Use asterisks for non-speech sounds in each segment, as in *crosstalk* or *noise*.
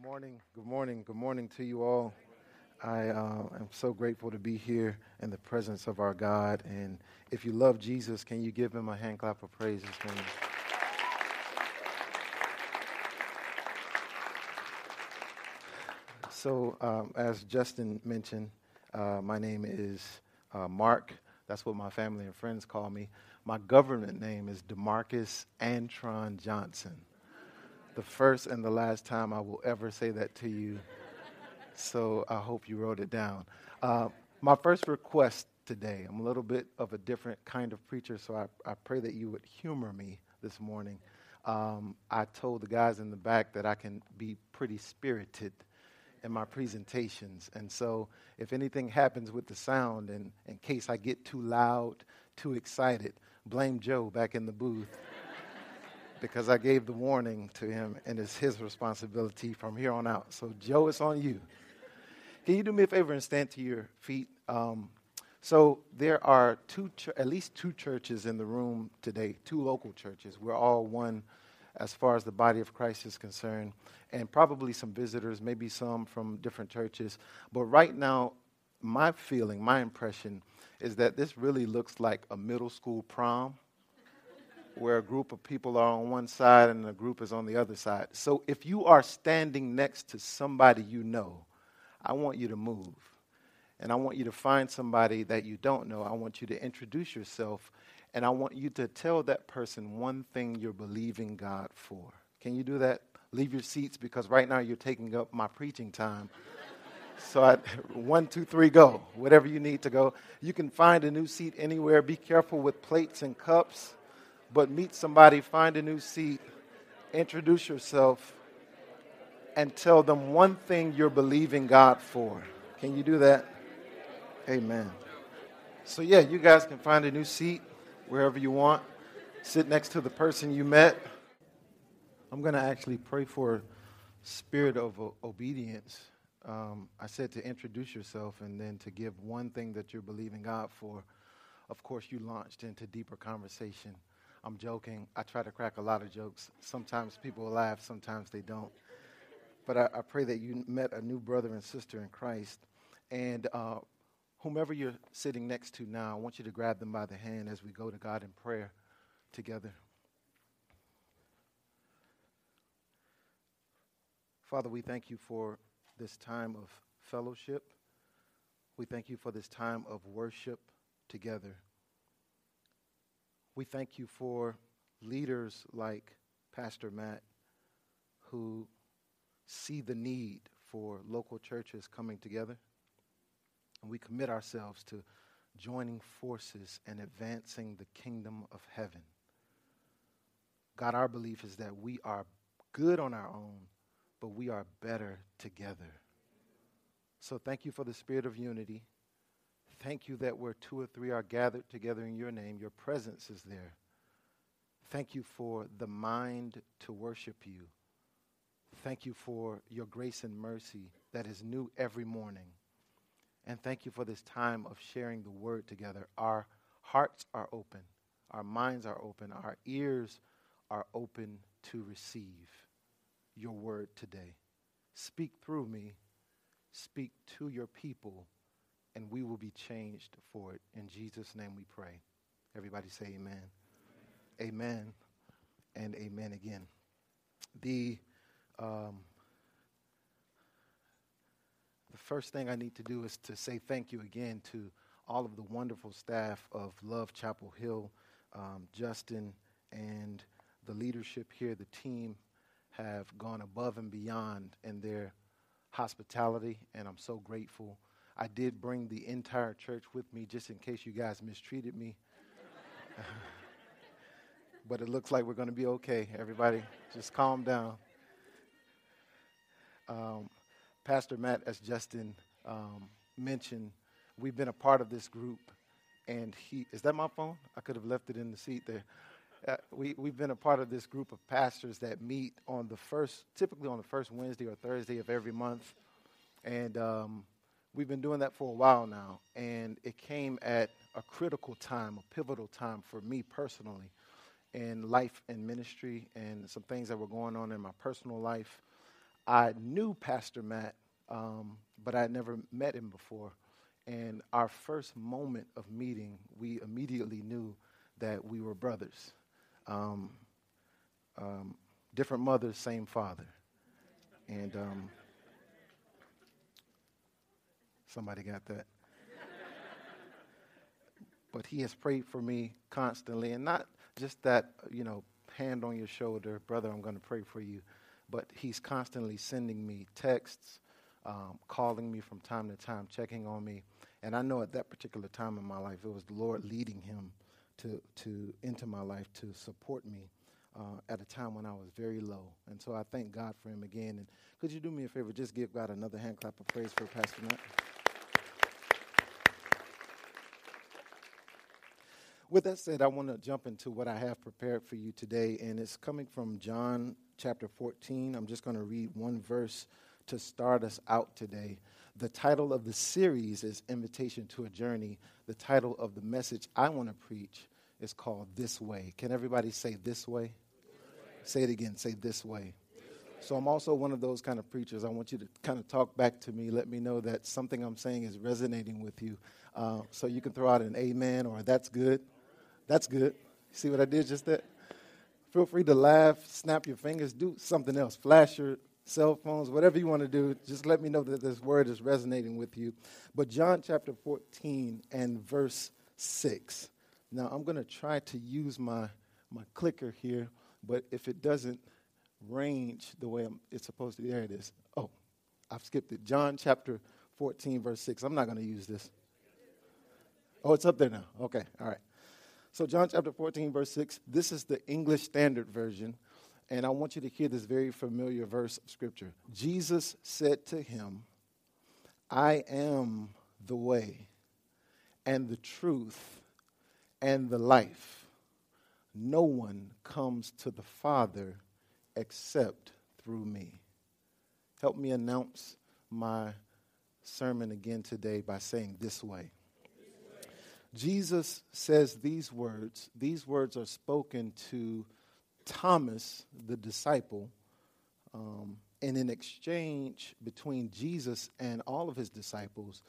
Good morning, good morning, good morning to you all. I uh, am so grateful to be here in the presence of our God. And if you love Jesus, can you give him a hand clap of praise this morning? So, um, as Justin mentioned, uh, my name is uh, Mark. That's what my family and friends call me. My government name is Demarcus Antron Johnson. The first and the last time I will ever say that to you. So I hope you wrote it down. Uh, my first request today, I'm a little bit of a different kind of preacher, so I, I pray that you would humor me this morning. Um, I told the guys in the back that I can be pretty spirited in my presentations. And so if anything happens with the sound, and in case I get too loud, too excited, blame Joe back in the booth. Because I gave the warning to him, and it's his responsibility from here on out. So, Joe, it's on you. Can you do me a favor and stand to your feet? Um, so, there are two, ch- at least two churches in the room today, two local churches. We're all one as far as the body of Christ is concerned, and probably some visitors, maybe some from different churches. But right now, my feeling, my impression is that this really looks like a middle school prom where a group of people are on one side and a group is on the other side. So if you are standing next to somebody you know, I want you to move. And I want you to find somebody that you don't know. I want you to introduce yourself and I want you to tell that person one thing you're believing God for. Can you do that? Leave your seats because right now you're taking up my preaching time. so, I, *laughs* one, two, three, go. Whatever you need to go. You can find a new seat anywhere. Be careful with plates and cups, but meet somebody, find a new seat, introduce yourself, and tell them one thing you're believing God for. Can you do that? Amen. So, yeah, you guys can find a new seat wherever you want. Sit next to the person you met. I'm going to actually pray for spirit of obedience. Um, I said to introduce yourself and then to give one thing that you're believing God for. Of course, you launched into deeper conversation. I'm joking. I try to crack a lot of jokes. Sometimes people laugh, sometimes they don't. But I, I pray that you met a new brother and sister in Christ. And uh, whomever you're sitting next to now, I want you to grab them by the hand as we go to God in prayer together. Father, we thank you for this time of fellowship. We thank you for this time of worship together. We thank you for leaders like Pastor Matt who see the need for local churches coming together. And we commit ourselves to joining forces and advancing the kingdom of heaven. God, our belief is that we are good on our own, but we are better together. So thank you for the spirit of unity. Thank you that where two or three are gathered together in your name, your presence is there. Thank you for the mind to worship you. Thank you for your grace and mercy that is new every morning. And thank you for this time of sharing the word together. Our hearts are open, our minds are open, our ears are open to receive your word today. Speak through me, speak to your people, and we will be changed for it. In Jesus' name we pray. Everybody say amen. Amen, and amen again. The um, the first thing I need to do is to say thank you again to all of the wonderful staff of Love Chapel Hill, um, Justin, and the leadership here, the team have gone above and beyond in their hospitality, and I'm so grateful. I did bring the entire church with me just in case you guys mistreated me. *laughs* but it looks like we're going to be okay. Everybody, just calm down. Um, Pastor Matt, as Justin um, mentioned, we've been a part of this group, and he is that my phone? I could have left it in the seat there. Uh, we, we've been a part of this group of pastors that meet on the first, typically on the first Wednesday or Thursday of every month. And um, we've been doing that for a while now. And it came at a critical time, a pivotal time for me personally in life and ministry and some things that were going on in my personal life. I knew Pastor Matt, um, but I had never met him before. And our first moment of meeting, we immediately knew that we were brothers. Um, um, different mothers, same father. And um, somebody got that. but he has prayed for me constantly, and not just that, you know, hand on your shoulder, brother, I'm going to pray for you, but he's constantly sending me texts, um, calling me from time to time, checking on me. And I know at that particular time in my life, it was the Lord leading him to, to into my life to support me uh, at a time when I was very low. And so I thank God for him again. And could you do me a favor? Just give God another hand clap of praise for Pastor Matt. With that said, I want to jump into what I have prepared for you today, and it's coming from John chapter 14. I'm just going to read one verse to start us out today. The title of the series is Invitation to a Journey. The title of the message I want to preach is called This Way. Can everybody say this way? this way? Say it again. Say this way. So I'm also one of those kind of preachers. I want you to kind of talk back to me. Let me know that something I'm saying is resonating with you. Uh, so you can throw out an amen or that's good. That's good. See what I did just that? Feel free to laugh, snap your fingers, do something else. Flash your cell phones, whatever you want to do. Just let me know that this word is resonating with you. But John chapter 14 and verse 6. Now, I'm going to try to use my, my clicker here, but if it doesn't range the way I'm, it's supposed to, there it is. Oh, I've skipped it. John chapter 14, verse 6. I'm not going to use this. Oh, it's up there now. Okay, all right. So, John chapter 14, verse 6, this is the English Standard Version, and I want you to hear this very familiar verse of Scripture. Jesus said to him, I am the way and the truth and the life. No one comes to the Father except through me. Help me announce my sermon again today by saying this way. Jesus says these words. These words are spoken to Thomas, the disciple, um, in an exchange between Jesus and all of his disciples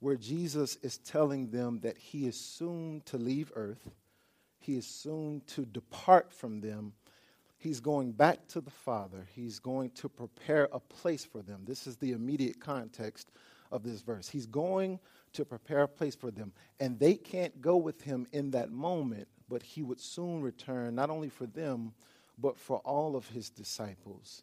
where Jesus is telling them that he is soon to leave earth, he is soon to depart from them. He's going back to the Father. He's going to prepare a place for them. This is the immediate context of this verse. He's going to prepare a place for them. And they can't go with him in that moment, but he would soon return, not only for them, but for all of his disciples.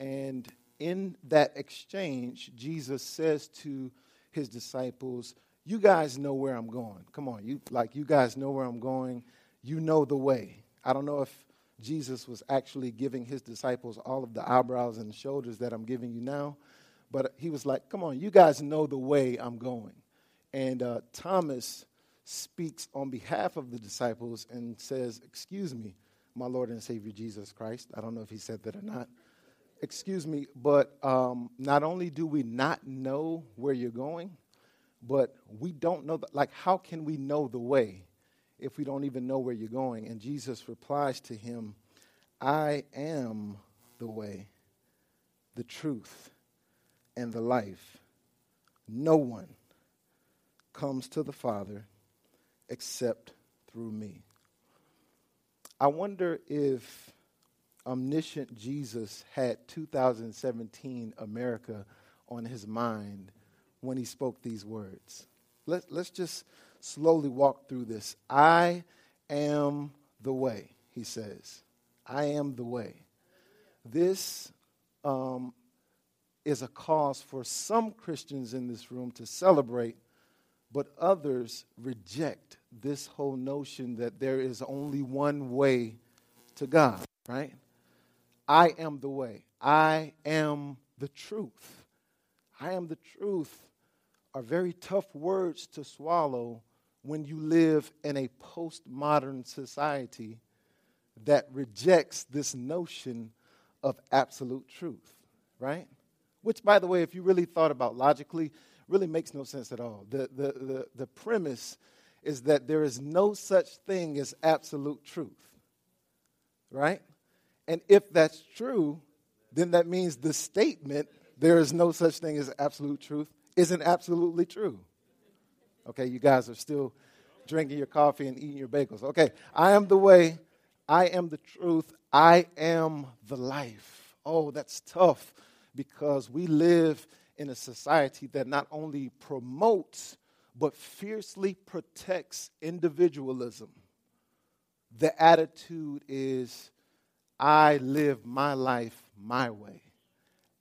And in that exchange, Jesus says to his disciples, You guys know where I'm going. Come on, you like you guys know where I'm going. You know the way. I don't know if Jesus was actually giving his disciples all of the eyebrows and shoulders that I'm giving you now, but he was like, Come on, you guys know the way I'm going. And uh, Thomas speaks on behalf of the disciples and says, Excuse me, my Lord and Savior Jesus Christ. I don't know if he said that or not excuse me, but um, not only do we not know where you're going, but we don't know, the, like, how can we know the way if we don't even know where you're going? And Jesus replies to him, I am the way, the truth, and the life. No one comes to the Father except through me. I wonder if omniscient Jesus had 2017 America on his mind when he spoke these words. Let, let's just slowly walk through this. I am the way, he says. I am the way. This um, is a cause for some Christians in this room to celebrate, but others reject this whole notion that there is only one way to God, right? I am the way. I am the truth. I am the truth are very tough words to swallow when you live in a postmodern society that rejects this notion of absolute truth, right? Which, by the way, if you really thought about logically, really makes no sense at all. The, the, the, the premise is that there is no such thing as absolute truth, right? And if that's true, then that means the statement, there is no such thing as absolute truth, isn't absolutely true. Okay, you guys are still drinking your coffee and eating your bagels. Okay, I am the way, I am the truth, I am the life. Oh, that's tough because we live in a society that not only promotes but fiercely protects individualism. The attitude is I live my life my way.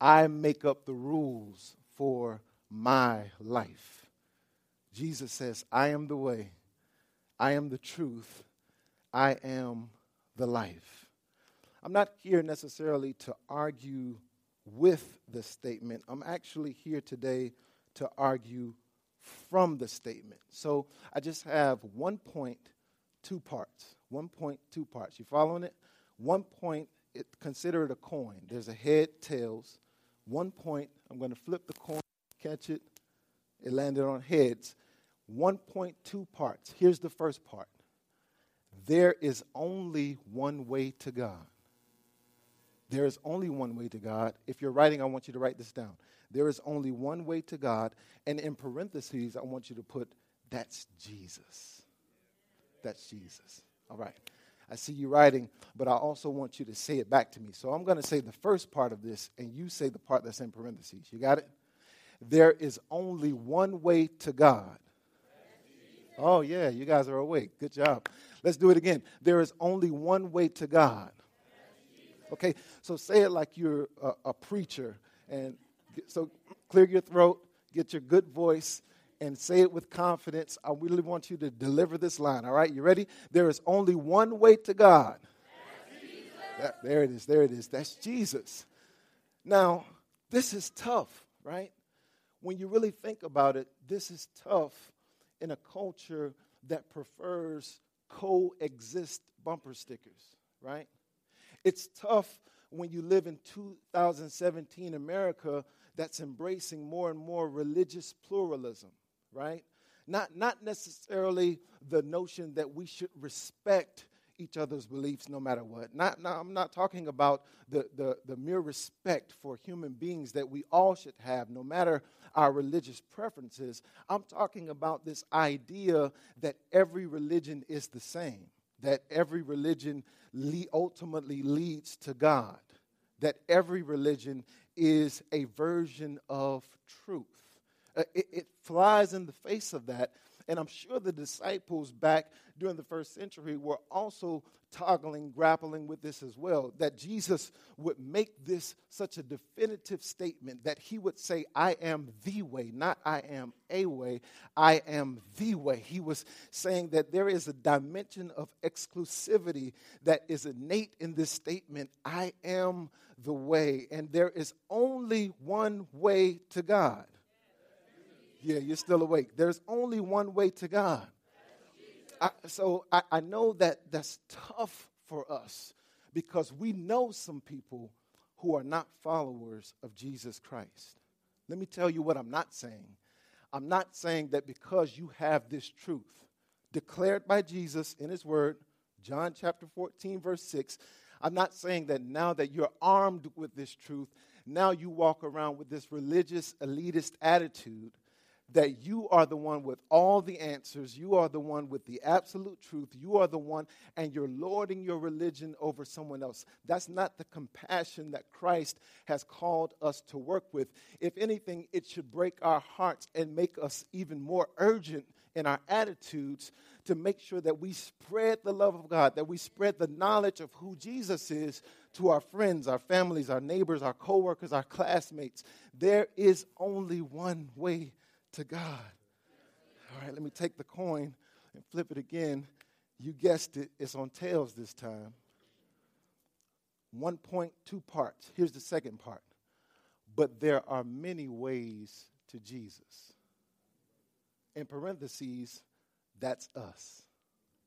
I make up the rules for my life. Jesus says, I am the way, I am the truth, I am the life. I'm not here necessarily to argue with the statement. I'm actually here today to argue from the statement. So I just have one point, two parts. One point, two parts. You following it? One point, it, consider it a coin. There's a head, tails. One point, I'm going to flip the coin, catch it. It landed on heads. 1.2 parts. Here's the first part there is only one way to God. There is only one way to God. If you're writing, I want you to write this down. There is only one way to God. And in parentheses, I want you to put, that's Jesus. That's Jesus. All right. I see you writing, but I also want you to say it back to me. So I'm going to say the first part of this, and you say the part that's in parentheses. You got it? There is only one way to God. Oh, yeah, you guys are awake. Good job. Let's do it again. There is only one way to God. Okay, so say it like you're a, a preacher. And get, so clear your throat, get your good voice, and say it with confidence. I really want you to deliver this line. All right, you ready? There is only one way to God. That, there it is. There it is. That's Jesus. Now, this is tough, right? When you really think about it, this is tough in a culture that prefers coexist bumper stickers, right? It's tough when you live in 2017 America that's embracing more and more religious pluralism, right? Not, not necessarily the notion that we should respect each other's beliefs no matter what. Not, not, I'm not talking about the, the, the mere respect for human beings that we all should have, no matter our religious preferences. I'm talking about this idea that every religion is the same that every religion le- ultimately leads to God, that every religion is a version of truth. Uh, it, it flies in the face of that and I'm sure the disciples back during the first century were also toggling, grappling with this as well. That Jesus would make this such a definitive statement that he would say, I am the way, not I am a way, I am the way. He was saying that there is a dimension of exclusivity that is innate in this statement I am the way, and there is only one way to God. Yeah, you're still awake. There's only one way to God. I, so I, I know that that's tough for us because we know some people who are not followers of Jesus Christ. Let me tell you what I'm not saying. I'm not saying that because you have this truth declared by Jesus in His Word, John chapter 14, verse 6, I'm not saying that now that you're armed with this truth, now you walk around with this religious elitist attitude that you are the one with all the answers. You are the one with the absolute truth. You are the one, and you're lording your religion over someone else. That's not the compassion that Christ has called us to work with. If anything, it should break our hearts and make us even more urgent in our attitudes to make sure that we spread the love of God, that we spread the knowledge of who Jesus is to our friends, our families, our neighbors, our coworkers, our classmates. There is only one way to God. All right, let me take the coin and flip it again. You guessed it, it's on tails this time. 1.2 parts. Here's the second part. But there are many ways to Jesus. In parentheses, that's us.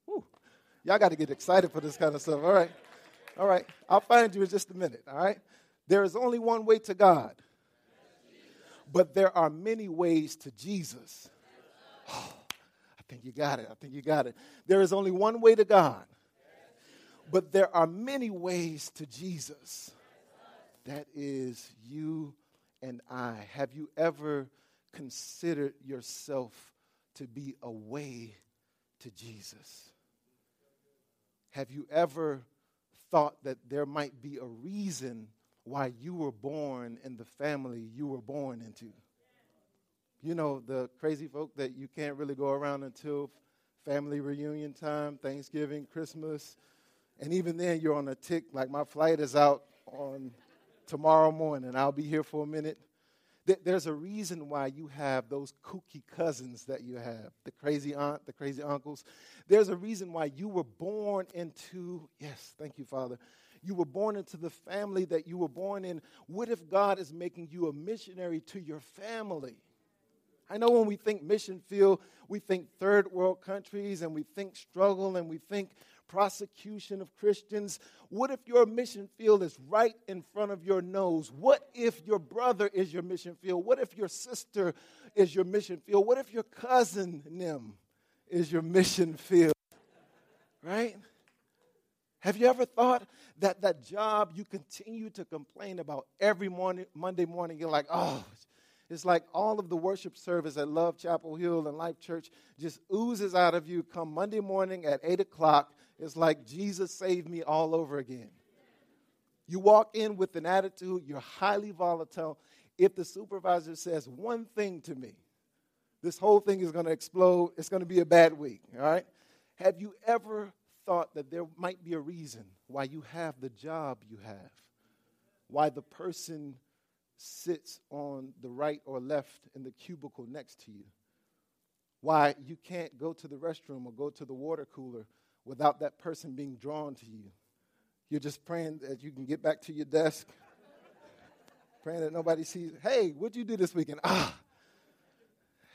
Whew. Y'all got to get excited for this kind of stuff. All right. All right. I'll find you in just a minute. All right. There is only one way to God. But there are many ways to Jesus. Oh, *sighs* I think you got it. I think you got it. There is only one way to God. But there are many ways to Jesus. That is you and I. Have you ever considered yourself to be a way to Jesus? Have you ever thought that there might be a reason why you were born in the family you were born into? You know, the crazy folk that you can't really go around until family reunion time, Thanksgiving, Christmas, and even then you're on a tick. Like my flight is out on tomorrow morning. I'll be here for a minute. There's a reason why you have those kooky cousins that you have, the crazy aunt, the crazy uncles. There's a reason why you were born into, yes, thank you, Father. You were born into the family that you were born in. What if God is making you a missionary to your family? I know when we think mission field, we think third world countries and we think struggle and we think prosecution of Christians. What if your mission field is right in front of your nose? What if your brother is your mission field? What if your sister is your mission field? What if your cousin, Nim, is your mission field? Right? Have you ever thought that that job you continue to complain about every morning, Monday morning? You're like, oh, it's like all of the worship service at Love Chapel Hill and Life Church just oozes out of you come Monday morning at 8 o'clock. It's like Jesus saved me all over again. You walk in with an attitude, you're highly volatile. If the supervisor says one thing to me, this whole thing is going to explode. It's going to be a bad week, all right? Have you ever thought that there might be a reason why you have the job you have? Why the person sits on the right or left in the cubicle next to you. Why you can't go to the restroom or go to the water cooler without that person being drawn to you. You're just praying that you can get back to your desk, *laughs* praying that nobody sees. Hey, what'd you do this weekend? Ah,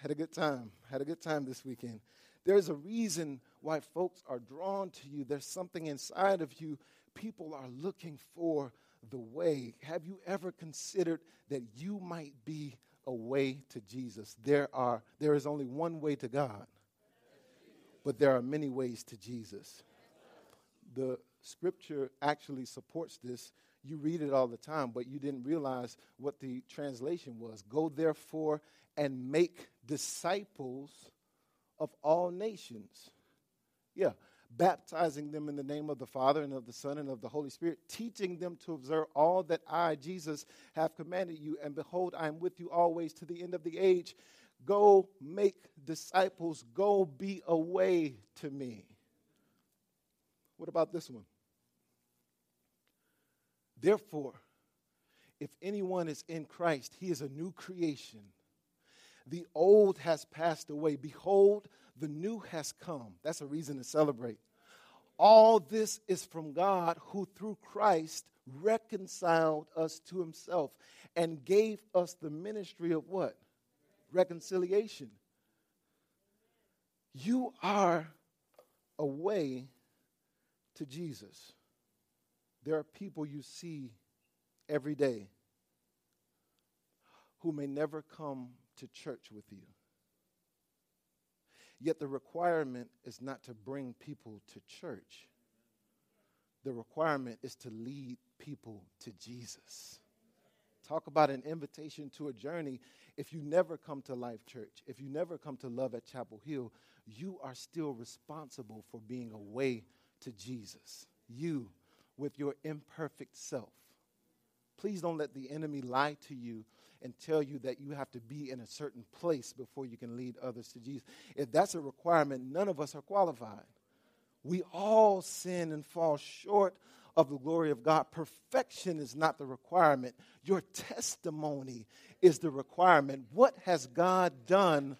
had a good time. Had a good time this weekend. There's a reason why folks are drawn to you. There's something inside of you people are looking for the way. Have you ever considered that you might be a way to Jesus? There are there is only one way to God. But there are many ways to Jesus. The scripture actually supports this. You read it all the time, but you didn't realize what the translation was. Go therefore and make disciples of all nations. Yeah, baptizing them in the name of the Father and of the Son and of the Holy Spirit, teaching them to observe all that I, Jesus, have commanded you. And behold, I am with you always to the end of the age. Go make disciples, go be a way to me. What about this one? Therefore, if anyone is in Christ, he is a new creation. The old has passed away. Behold, the new has come. That's a reason to celebrate. All this is from God who through Christ reconciled us to himself and gave us the ministry of what? Reconciliation. You are a way to Jesus. There are people you see every day who may never come to church with you. Yet the requirement is not to bring people to church. The requirement is to lead people to Jesus. Talk about an invitation to a journey. If you never come to Life Church, if you never come to Love at Chapel Hill, you are still responsible for being a way to Jesus. You, with your imperfect self. Please don't let the enemy lie to you and tell you that you have to be in a certain place before you can lead others to Jesus. If that's a requirement, none of us are qualified. We all sin and fall short of the glory of God. Perfection is not the requirement, your testimony is the requirement. What has God done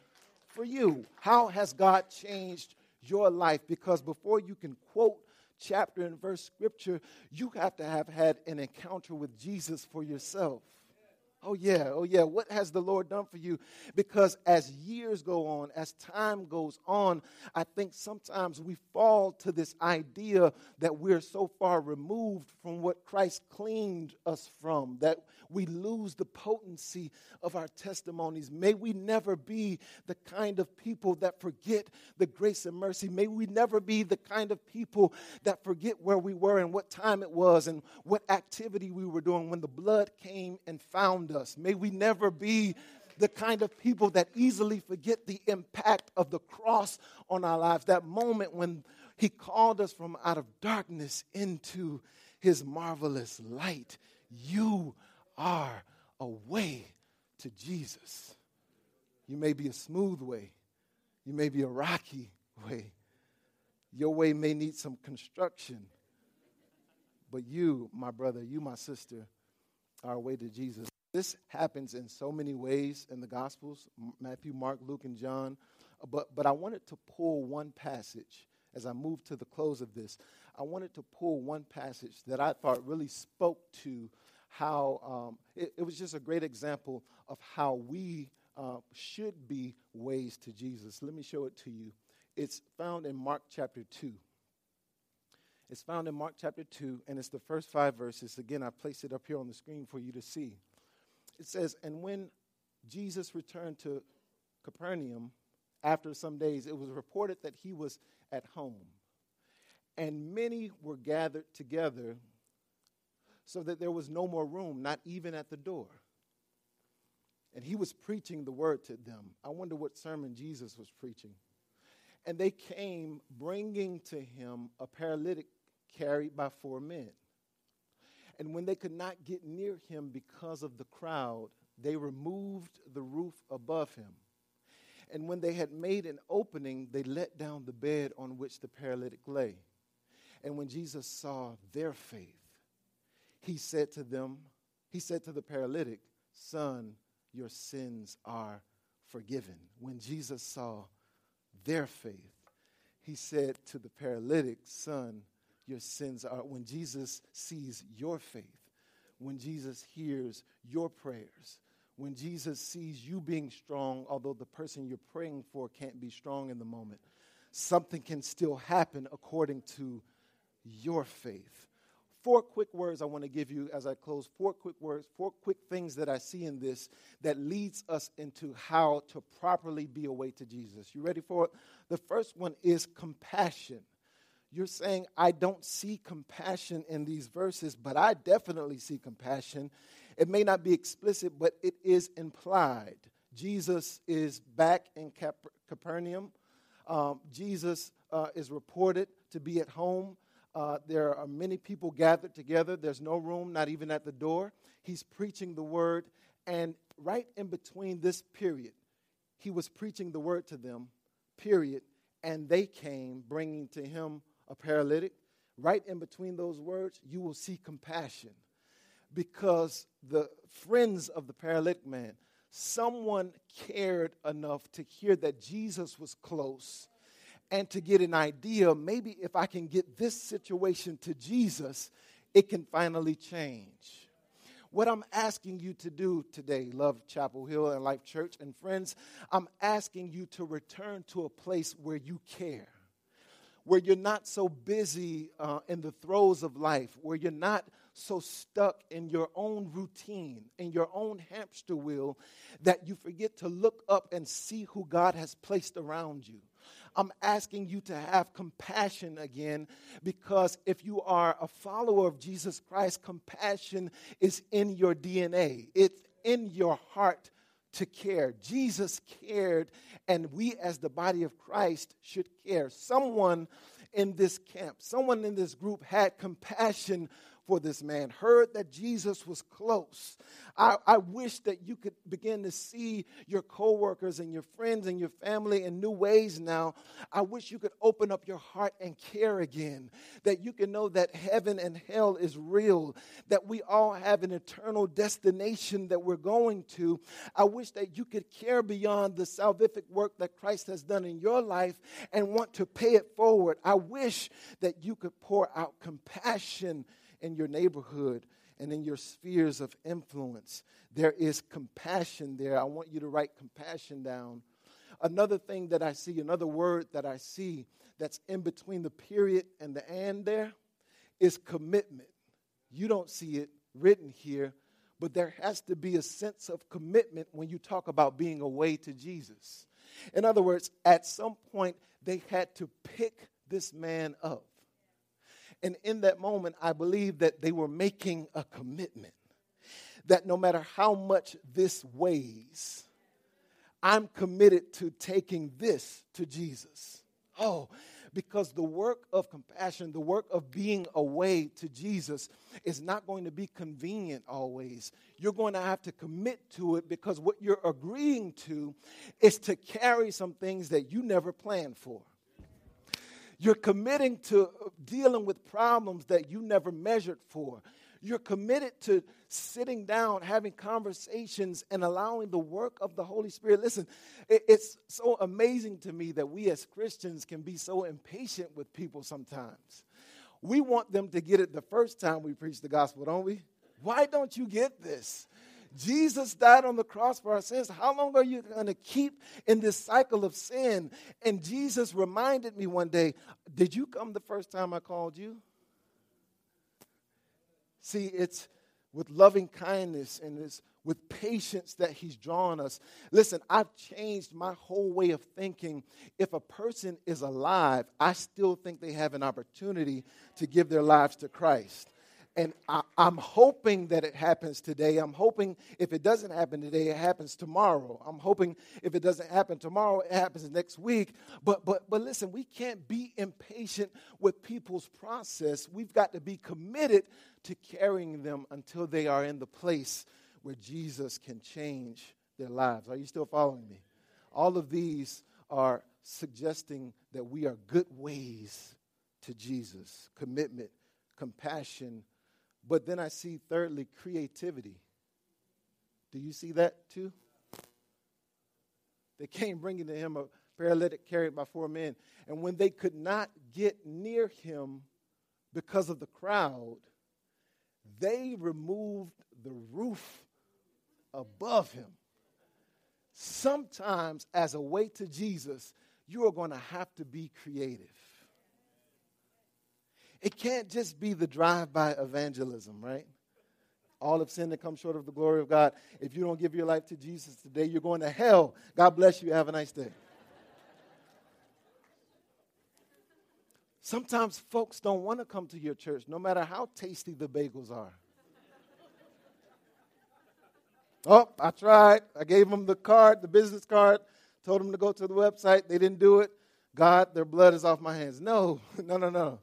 for you? How has God changed your life? Because before you can quote chapter and verse scripture, you have to have had an encounter with Jesus for yourself. Oh, yeah, oh, yeah. What has the Lord done for you? Because as years go on, as time goes on, I think sometimes we fall to this idea that we're so far removed from what Christ cleaned us from, that we lose the potency of our testimonies. May we never be the kind of people that forget the grace and mercy. May we never be the kind of people that forget where we were and what time it was and what activity we were doing when the blood came and found us. May we never be the kind of people that easily forget the impact of the cross on our lives. That moment when He called us from out of darkness into His marvelous light. You are a way to Jesus. You may be a smooth way, you may be a rocky way. Your way may need some construction. But you, my brother, you, my sister, are a way to Jesus. This happens in so many ways in the Gospels Matthew, Mark, Luke, and John. But, but I wanted to pull one passage as I move to the close of this. I wanted to pull one passage that I thought really spoke to how um, it, it, was just a great example of how we uh, should be ways to Jesus. Let me show it to you. It's found in Mark chapter 2. It's found in Mark chapter 2, and it's the first five verses. Again, I placed it up here on the screen for you to see. It says, And when Jesus returned to Capernaum after some days, it was reported that he was at home. And many were gathered together so that there was no more room, not even at the door. And he was preaching the word to them. I wonder what sermon Jesus was preaching. And they came bringing to him a paralytic carried by four men. And when they could not get near him because of the crowd, they removed the roof above him. And when they had made an opening, they let down the bed on which the paralytic lay. And when Jesus saw their faith, he said to them, He said to the paralytic, Son, your sins are forgiven. When Jesus saw their faith, he said to the paralytic, Son, your sins are. When Jesus sees your faith, when Jesus hears your prayers, when Jesus sees you being strong, although the person you're praying for can't be strong in the moment, something can still happen according to your faith four quick words I want to give you as I close. Four quick words, four quick things that I see in this that leads us into how to properly be a way to Jesus. You ready for it? The first one is compassion. You're saying, I don't see compassion in these verses, but I definitely see compassion. It may not be explicit, but it is implied. Jesus is back in Cap- Capernaum. Um, Jesus uh, is reported to be at home. Uh, there are many people gathered together. There's no room, not even at the door. He's preaching the word. And right in between this period, he was preaching the word to them, period. And they came bringing to him a paralytic. Right in between those words, you will see compassion because the friends of the paralytic man, someone cared enough to hear that Jesus was close and to get an idea maybe if I can get this situation to Jesus, it can finally change. What I'm asking you to do today, Love Chapel Hill and Life Church and friends, I'm asking you to return to a place where you care where you're not so busy uh, in the throes of life, where you're not so stuck in your own routine, in your own hamster wheel, that you forget to look up and see who God has placed around you. I'm asking you to have compassion again because if you are a follower of Jesus Christ, compassion is in your DNA, it's in your heart to care. Jesus cared, and we as the body of Christ should care. Someone in this camp, someone in this group had compassion for this man, heard that Jesus was close. I, I, wish that you could begin to see your coworkers and your friends and your family in new ways now. I wish you could open up your heart and care again, that you can know that heaven and hell is real, that we all have an eternal destination that we're going to. I wish that you could care beyond the salvific work that Christ has done in your life and want to pay it forward. I wish that you could pour out compassion in your neighborhood, and in your spheres of influence. There is compassion there. I want you to write compassion down. Another thing that I see, another word that I see that's in between the period and the and there is commitment. You don't see it written here, but there has to be a sense of commitment when you talk about being away to Jesus. In other words, at some point, they had to pick this man up. And in that moment, I believe that they were making a commitment that no matter how much this weighs, I'm committed to taking this to Jesus. Oh, because the work of compassion, the work of being away to Jesus, is not going to be convenient always. You're going to have to commit to it because what you're agreeing to is to carry some things that you never planned for. You're committing to dealing with problems that you never measured for. You're committed to sitting down, having conversations, and allowing the work of the Holy Spirit. Listen, it's so amazing to me that we as Christians can be so impatient with people sometimes. We want them to get it the first time we preach the gospel, don't we? Why don't you get this? Jesus died on the cross for our sins. How long are you going to keep in this cycle of sin? And Jesus reminded me one day, Did you come the first time I called you? See, it's with loving kindness and it's with patience that he's drawn us. Listen, I've changed my whole way of thinking. If a person is alive, I still think they have an opportunity to give their lives to Christ. And I, am hoping that it happens today. I'm hoping if it doesn't happen today, it happens tomorrow. I'm hoping if it doesn't happen tomorrow, it happens next week. But but but listen, we can't be impatient with people's process. We've got to be committed to carrying them until they are in the place where Jesus can change their lives. Are you still following me? All of these are suggesting that we are good ways to Jesus commitment, compassion, but then I see, thirdly, creativity. Do you see that too? They came bringing to him a paralytic carried by four men. And when they could not get near him because of the crowd, they removed the roof above him. Sometimes, as a way to Jesus, you are going to have to be creative. It can't just be the drive by evangelism, right? All of sin that comes short of the glory of God. If you don't give your life to Jesus today, you're going to hell. God bless you. Have a nice day. Sometimes folks don't want to come to your church, no matter how tasty the bagels are. Oh, I tried. I gave them the card, the business card, told them to go to the website. They didn't do it. God, their blood is off my hands. No, *laughs* no, no, no.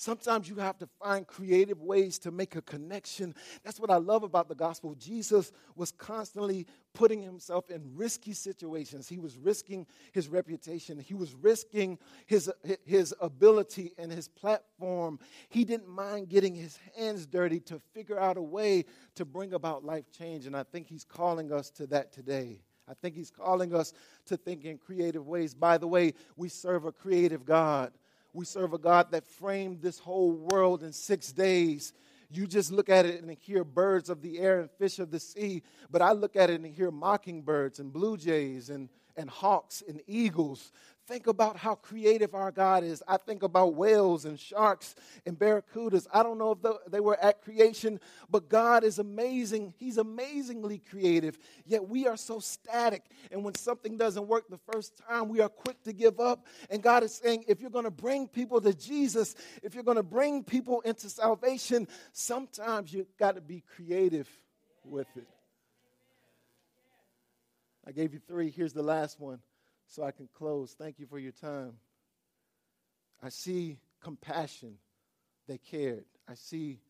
Sometimes you have to find creative ways to make a connection. That's what I love about the gospel. Jesus was constantly putting himself in risky situations. He was risking his reputation, he was risking his, his ability and his platform. He didn't mind getting his hands dirty to figure out a way to bring about life change. And I think he's calling us to that today. I think he's calling us to think in creative ways. By the way, we serve a creative God. We serve a God that framed this whole world in six days. You just look at it and hear birds of the air and fish of the sea, but I look at it and hear mockingbirds and blue jays and, and hawks and eagles think about how creative our God is. I think about whales and sharks and barracudas. I don't know if they were at creation, but God is amazing. He's amazingly creative. Yet we are so static. And when something doesn't work the first time, we are quick to give up. And God is saying, if you're going to bring people to Jesus, if you're going to bring people into salvation, sometimes you've got to be creative with it. I gave you three. Here's the last one so I can close. Thank you for your time. I see compassion. They cared. I see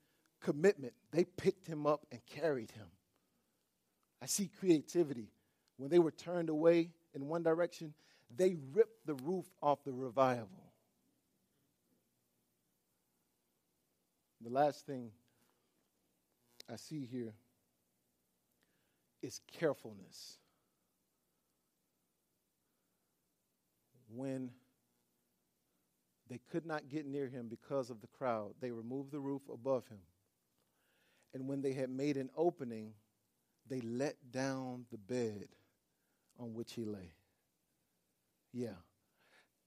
commitment. They picked him up and carried him. I see creativity. When they were turned away in one direction, they ripped the roof off the revival. The last thing I see here is carefulness. When they could not get near him because of the crowd, they removed the roof above him. And when they had made an opening, they let down the bed on which he lay. Yeah.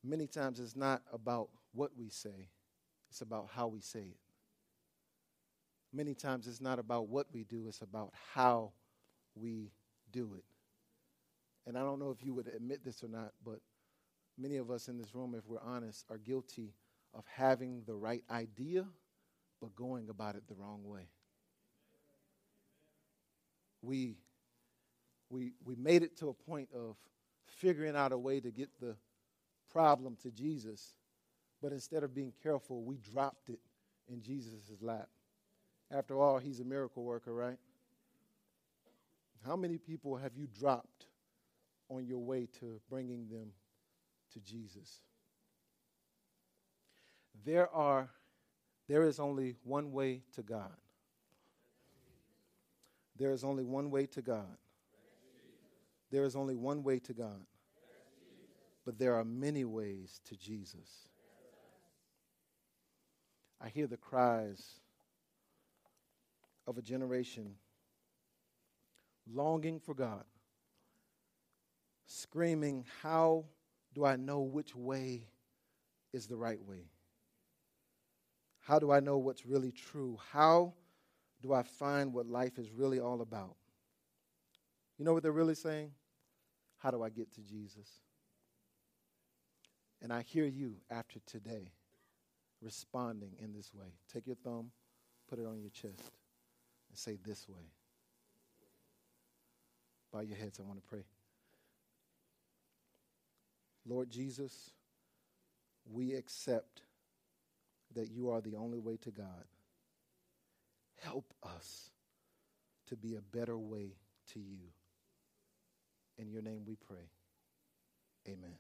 Many times it's not about what we say, it's about how we say it. Many times it's not about what we do, it's about how we do it. And I don't know if you would admit this or not, but many of us in this room, if we're honest, are guilty of having the right idea, but going about it the wrong way. We, we, we made it to a point of figuring out a way to get the problem to Jesus, but instead of being careful, we dropped it in Jesus' lap. After all, he's a miracle worker, right? How many people have you dropped on your way to bringing them to Jesus? There are there is only one way to God. There is only one way to God. There is only one way to God. But there are many ways to Jesus. I hear the cries of a generation longing for God, screaming, How do I know which way is the right way? How do I know what's really true? How do I find what life is really all about? You know what they're really saying? How do I get to Jesus? And I hear you after today responding in this way. Take your thumb, put it on your chest, and say this way. Bow your heads, I want to pray. Lord Jesus, we accept that you are the only way to God. Help us to be a better way to you. In your name we pray. Amen.